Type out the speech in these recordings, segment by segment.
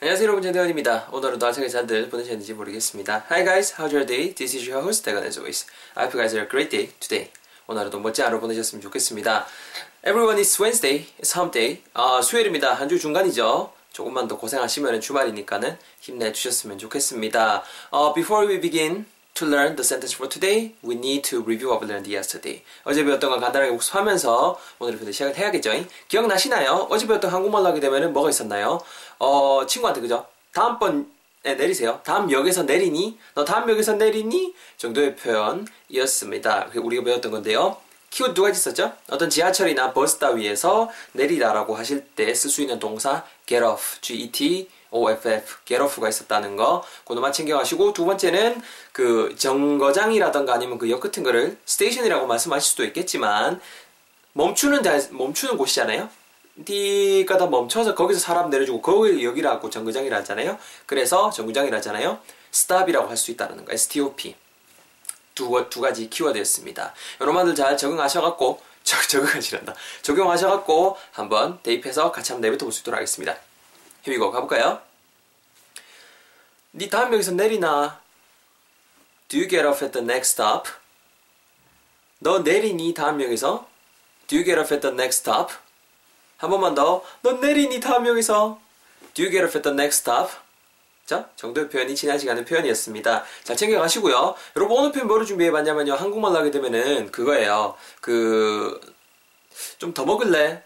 안녕하세요 여러분 전대원입니다. 오늘은 나중에 잘들 보내셨는지 모르겠습니다. Hi guys, how's your day? This is your host, Dagon as always. I hope you guys had a great day today. 오늘도 멋진 하루 보내셨으면 좋겠습니다. Everyone is Wednesday, it's hump day. 아, 수요일입니다. 한 주 중간이죠. 조금만 더 고생하시면 주말이니까는 힘내주셨으면 좋겠습니다. Uh, before we begin, To learn the sentence for today, we need to review what we learned yesterday. 어제 배웠던 건 간단하게 복습하면서 오늘 부터 시작을 해야겠죠. 기억나시나요? 어제 배웠던 한국말로 하게 되면 뭐가 있었나요? 어, 친구한테 그죠? 다음번에 내리세요. 다음 역에서 내리니? 너 다음 역에서 내리니? 정도의 표현이었습니다. 우리가 배웠던 건데요. 키워드 두 가지 있었죠? 어떤 지하철이나 버스 따위에서 내리다라고 하실 때 쓸 수 있는 동사 get off, G-E-T, OFF, get off가 있었다는 거, 그것만 챙겨가시고, 두 번째는 그 정거장이라던가 아니면 그 역 같은 거를 station이라고 말씀하실 수도 있겠지만, 멈추는, 데, 멈추는 곳이잖아요? 디가다 멈춰서 거기서 사람 내려주고, 거기 여기라고 정거장이라 하잖아요? 그래서 정거장이라 하잖아요? stop이라고 할 수 있다는 거, STOP. 두, 두 가지 키워드였습니다. 여러분들 잘 적응하셔갖고, 적, 적응하시란다. 적용하셔갖고, 한번 대입해서 같이 한번 내뱉어 볼 수 있도록 하겠습니다. 힘이고 가볼까요? 네 다음 역에서 내리나? Do you get off at the next stop? 너 내리니 다음 역에서? Do you get off at the next stop? 한 번만 더. 너 내리니 다음 역에서? Do you get off at the next stop? 자, 정도의 표현이 지나지 않은 표현이었습니다. 잘 챙겨가시고요. 여러분 오늘 표현 뭐를 준비해봤냐면요. 한국말로 하게 되면은 그거예요. 그, 좀 더 먹을래?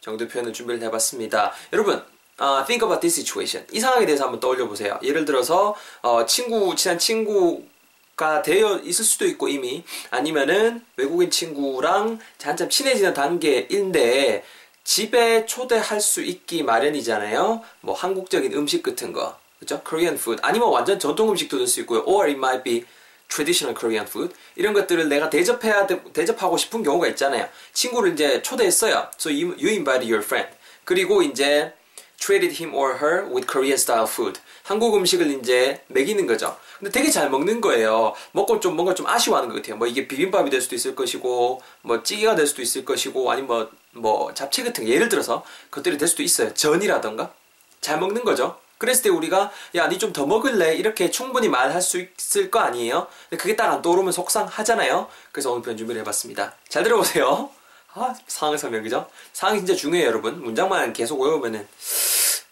정도의 표현을 준비를 해봤습니다. 여러분, uh, think about this situation. 이 상황에 대해서 한번 떠올려 보세요. 예를 들어서 어, 친구 친한 친구가 되어 있을 수도 있고 이미 아니면은 외국인 친구랑 한참 친해지는 단계인데 집에 초대할 수 있기 마련이잖아요. 뭐 한국적인 음식 같은 거, 그죠? Korean food 아니면 완전 전통 음식도 될 수 있고요. Or it might be traditional Korean food 이런 것들을 내가 대접해야 돼, 대접하고 싶은 경우가 있잖아요. 친구를 이제 초대했어요. So you, you invited your friend. 그리고 이제 treated him or her with Korean style food. 한국 음식을 이제 먹이는 거죠. 근데 되게 잘 먹는 거예요. 먹고 좀 뭔가 좀 아쉬워하는 것 같아요. 뭐 이게 비빔밥이 될 수도 있을 것이고, 뭐 찌개가 될 수도 있을 것이고, 아니면 뭐, 뭐 잡채 같은 거 예를 들어서 그것들이 될 수도 있어요. 전이라던가. 잘 먹는 거죠. 그랬을 때 우리가 야, 니 좀 더 먹을래? 이렇게 충분히 말할 수 있을 거 아니에요? 근데 그게 딱 안 떠오르면 속상하잖아요. 그래서 오늘 표현 준비를 해봤습니다. 잘 들어보세요. 아, 상황 설명, 그죠? 상황이 진짜 중요해요, 여러분. 문장만 계속 외우면은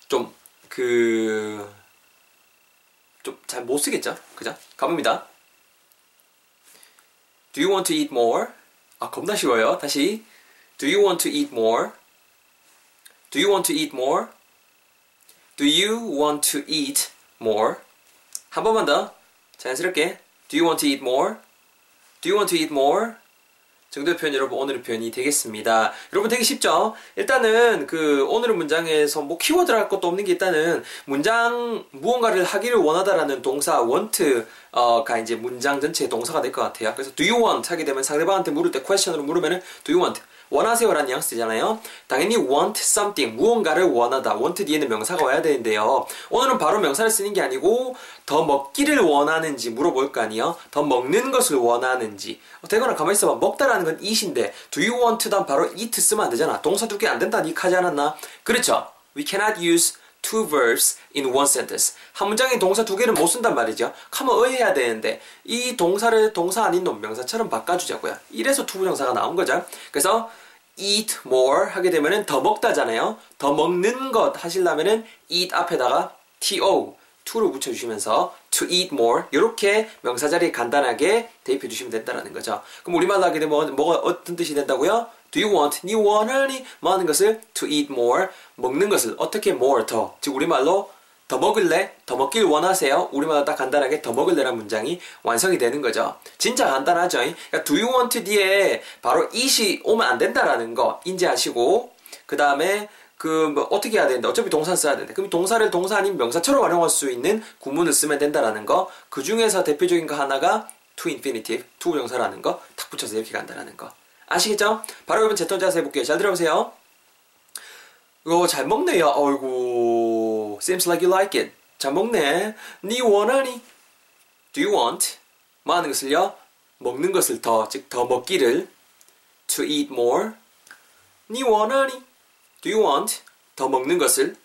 좀, 그, 좀 잘 못 쓰겠죠? 그죠? 가봅니다. Do you want to eat more? 아, 겁나 쉬워요. 다시. Do you want to eat more? Do you want to eat more? Do you want to eat more? 한 번만 더. 자연스럽게. Do you want to eat more? Do you want to eat more? 정도의 표현 여러분 오늘의 표현이 되겠습니다. 여러분 되게 쉽죠? 일단은 그 오늘의 문장에서 뭐 키워드를 할 것도 없는 게 일단은 문장 무언가를 하기를 원하다라는 동사 want가 이제 문장 전체의 동사가 될 것 같아요. 그래서 do you want 하게 되면 상대방한테 물을 때 question으로 물으면은 do you want 원하세요라는 뉘앙스잖아요. 당연히 want something 무언가를 원하다. want 뒤에는 명사가 와야 되는데요. 오늘은 바로 명사를 쓰는 게 아니고 더 먹기를 원하는지 물어볼 거 아니에요. 더 먹는 것을 원하는지. 되거나 가만히 있어봐. 먹다라는 건 eat인데 do you want 단 바로 eat 쓰면 안 되잖아. 동사 두 개 안 된다. 니 하지 않았나? 그렇죠. We cannot use two verbs in one sentence. 한 문장에 동사 두 개를 못 쓴단 말이죠. 하면 의해야 되는데 이 동사를 동사 아닌 놈 명사처럼 바꿔주자고요. 이래서 투부정사가 나온 거죠. 그래서 eat more 하게 되면은 더 먹다잖아요. 더 먹는 것 하시려면은 eat 앞에다가 to to를 붙여주시면서 to eat more 이렇게 명사 자리에 간단하게 대입해 주시면 된다는 거죠. 그럼 우리말로 하게 되면 뭐가 어떤 뜻이 된다고요? Do you want? 니 원하니? 뭐 하는 것을 to eat more 먹는 것을 어떻게 more 더? 즉 우리말로 더 먹을래? 더 먹길 원하세요? 우리말로 딱 간단하게 더 먹을래라는 문장이 완성이 되는 거죠. 진짜 간단하죠. 그러니까 do you want 뒤에 바로 it이 오면 안 된다라는 거 인지하시고 그 다음에 그뭐 어떻게 해야 되는데 어차피 동사 써야 되는데 그럼 동사를 동사 아닌 명사처럼 활용할 수 있는 구문을 쓰면 된다라는 거. 그 중에서 대표적인 거 하나가 to infinitive, to 명사라는 거 탁 붙여서 이렇게 간다라는 거. 아시겠죠? 바로 여러분 제톤 자세 해볼게요. 잘 들어보세요. 이거 잘 먹네요. 어이구. Seems like you like it. 잘 먹네. 니 원하니? Do you want? 뭐 하는 것을요? 먹는 것을 더, 즉, 더 먹기를. To eat more. 니 원하니? Do you want? 더 먹는 것을.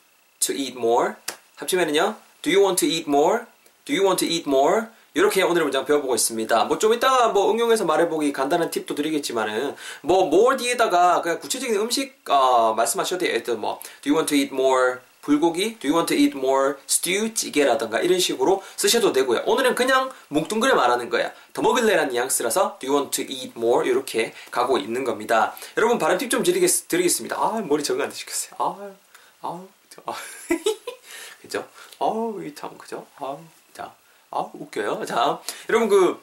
To eat more. 합치면은요. Do you want to eat more? Do you want to eat more? 이렇게 오늘의 문장 배워보고 있습니다. 뭐 좀 이따가 뭐 응용해서 말해보기 간단한 팁도 드리겠지만은 뭐 more 뒤에다가 그냥 구체적인 음식 어, 말씀하셔도 돼요. 뭐 Do you want to eat more 불고기? Do you want to eat more stew? 찌개라던가 이런 식으로 쓰셔도 되고요. 오늘은 그냥 뭉뚱그려 말하는 거야. 더 먹을래라는 뉘앙스라서 Do you want to eat more? 이렇게 가고 있는 겁니다. 여러분 발음 팁 좀 드리겠, 드리겠습니다. 아 머리 적응 안 되시겠어요. 아, 아, 아. 그죠? 아우 참 그죠? 아, 자, 아 웃겨요. 자, 여러분 그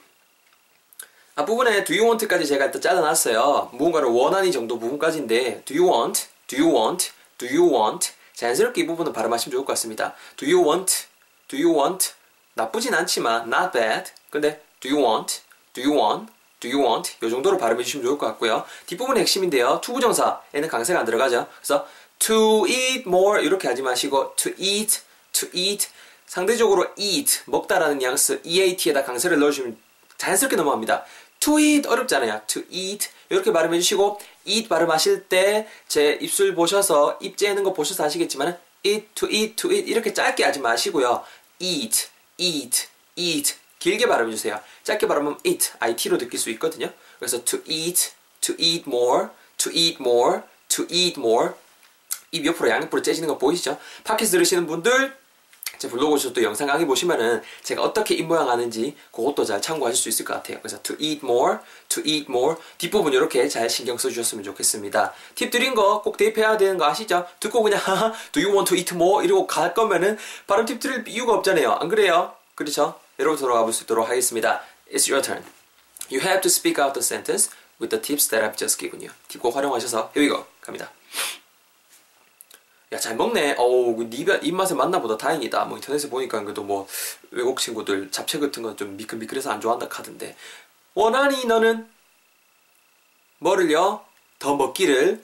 앞부분에 do you want까지 제가 또 잘라놨어요. 무언가를 원하니 정도 부분까지인데 do you want, do you want, do you want 자연스럽게 이 부분은 발음하시면 좋을 것 같습니다. do you want, do you want 나쁘진 않지만 not bad. 근데 do you want, do you want, do you want 이 정도로 발음해 주시면 좋을 것 같고요. 뒷부분의 핵심인데요. 투부정사에는 강세가 안 들어가죠. 그래서 to eat more 이렇게 하지 마시고 to eat, to eat 상대적으로 eat 먹다라는 뉘앙스 eat에다 강세를 넣어주시면 자연스럽게 넘어갑니다. to eat 어렵잖아요. to eat 이렇게 발음해 주시고 eat 발음하실 때 제 입술 보셔서 입 째는 거 보셔서 아시겠지만 eat to eat to eat 이렇게 짧게 하지 마시고요. eat, eat, eat 길게 발음해 주세요. 짧게 발음하면 eat, it로 느낄 수 있거든요. 그래서 to eat, to eat more, to eat more, to eat more 입 옆으로 양옆으로 째지는 거 보이시죠? 팟캐스트 들으시는 분들 제 블로그 오셔서 또 영상 강의 보시면은 제가 어떻게 입 모양 하는지 그것도 잘 참고하실 수 있을 것 같아요. 그래서 to eat more, to eat more 뒷부분 이렇게 잘 신경 써주셨으면 좋겠습니다. 팁 드린 거 꼭 대입해야 되는 거 아시죠? 듣고 그냥 do you want to eat more 이러고 갈 거면은 발음 팁 드릴 이유가 없잖아요. 안 그래요? 그렇죠? 여러분 돌아가 볼 수 있도록 하겠습니다. It's your turn. You have to speak out the sentence with the tips that I've just given you. 팁 꼭 활용하셔서 here we go. 갑니다. 야, 잘 먹네. 어우, 네 입맛에 맞나 보다. 다행이다. 뭐 인터넷에 보니까 그래도 뭐 외국 친구들 잡채 같은 건 좀 미끌미끌해서 안 좋아한다 카던데. 원하니 너는 뭐를요? 더 먹기를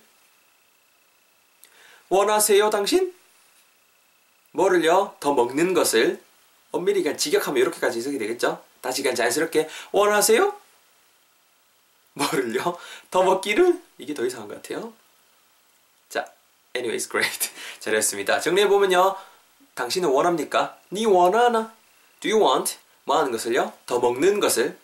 원하세요 당신? 뭐를요? 더 먹는 것을 엄밀히 그냥 직역하면 이렇게까지 해석이 되겠죠? 다시 그냥 자연스럽게 원하세요? 뭐를요? 더 먹기를? 이게 더 이상한 것 같아요. Anyways, great. 잘했습니다. 정리해보면요. 당신은 원합니까? 니 원하나? Do you want? 뭐 하는 것을요? 더 먹는 것을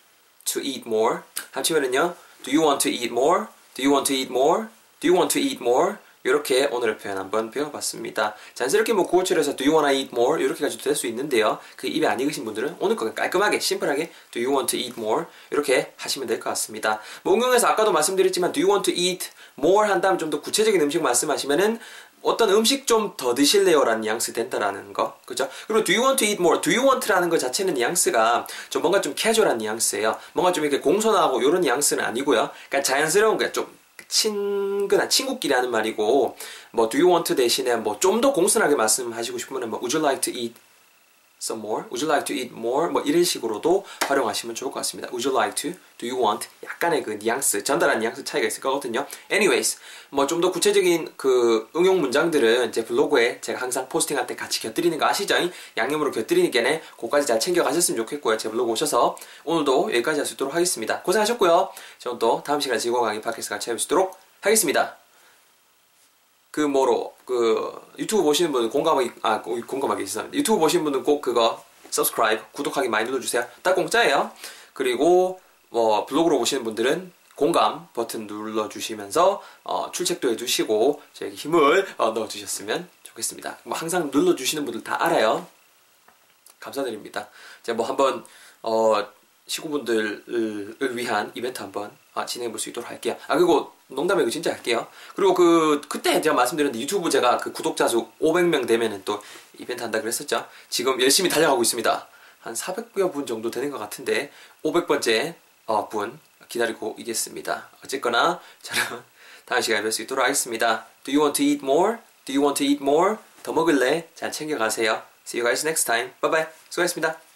to eat more. 합치면은요. Do you want to eat more? Do you want to eat more? Do you want to eat more? 이렇게 오늘의 표현 한번 배워봤습니다. 자연스럽게 뭐 구호철에서 do you wanna eat more 이렇게 가지고 될 수 있는데요. 그 입에 안 익으신 분들은 오늘 거 깔끔하게 심플하게 do you want to eat more 이렇게 하시면 될 것 같습니다. 뭐 응용해서 아까도 말씀드렸지만 do you want to eat more 한 다음 좀 더 구체적인 음식 말씀하시면은 어떤 음식 좀 더 드실래요? 라는 뉘앙스 된다라는 거. 그죠? 그리고 do you want to eat more? do you want라는 것 자체는 뉘앙스가 좀 뭔가 좀 캐주얼한 뉘앙스예요. 뭔가 좀 이렇게 공손하고 이런 뉘앙스는 아니고요. 그러니까 자연스러운 거좀 친근한 친구끼리 하는 말이고 뭐 do you want 대신에 뭐 좀 더 공손하게 말씀하시고 싶으면 뭐 would you like to eat some more? Would you like to eat more? 뭐 이런 식으로도 활용하시면 좋을 것 같습니다. Would you like to? Do you want? 약간의 그 뉘앙스, 전달한 뉘앙스 차이가 있을 거거든요. Anyways, 뭐 좀 더 구체적인 그 응용 문장들은 제 블로그에 제가 항상 포스팅할 때 같이 곁들이는 거 아시죠? 양념으로 곁들이는 게네 그거까지 잘 챙겨가셨으면 좋겠고요. 제 블로그 오셔서 오늘도 여기까지 할 수 있도록 하겠습니다. 고생하셨고요. 저는 또 다음 시간에 즐거운 강의 팟캐스트 같이 할수 있도록 하겠습니다. 그 뭐로 그 유튜브 보시는 분은 공감하기 아 공감하기 죄송합니다. 유튜브 보시는 분은 꼭 그거 subscribe 구독하기 많이 눌러주세요. 딱 공짜예요. 그리고 뭐 블로그로 보시는 분들은 공감 버튼 눌러주시면서 어, 출첵도 해주시고 저에게 힘을 어, 넣어주셨으면 좋겠습니다. 뭐 항상 눌러주시는 분들 다 알아요. 감사드립니다. 제가 뭐 한번 어, 식구분들을 위한 이벤트 한번 아, 진행해 볼 수 있도록 할게요. 아 그리고 농담이고 진짜 할게요. 그리고 그 그때 제가 말씀드렸는데 유튜브 제가 그 구독자 수 500명 되면은 또 이벤트 한다 그랬었죠. 지금 열심히 달려가고 있습니다. 한 400여 분 정도 되는 것 같은데 500번째 어, 분 기다리고 있겠습니다. 어쨌거나 저는 다음 시간에 뵐 수 있도록 하겠습니다. Do you want to eat more? Do you want to eat more? 더 먹을래? 잘 챙겨가세요. See you guys next time. Bye bye. 수고하셨습니다.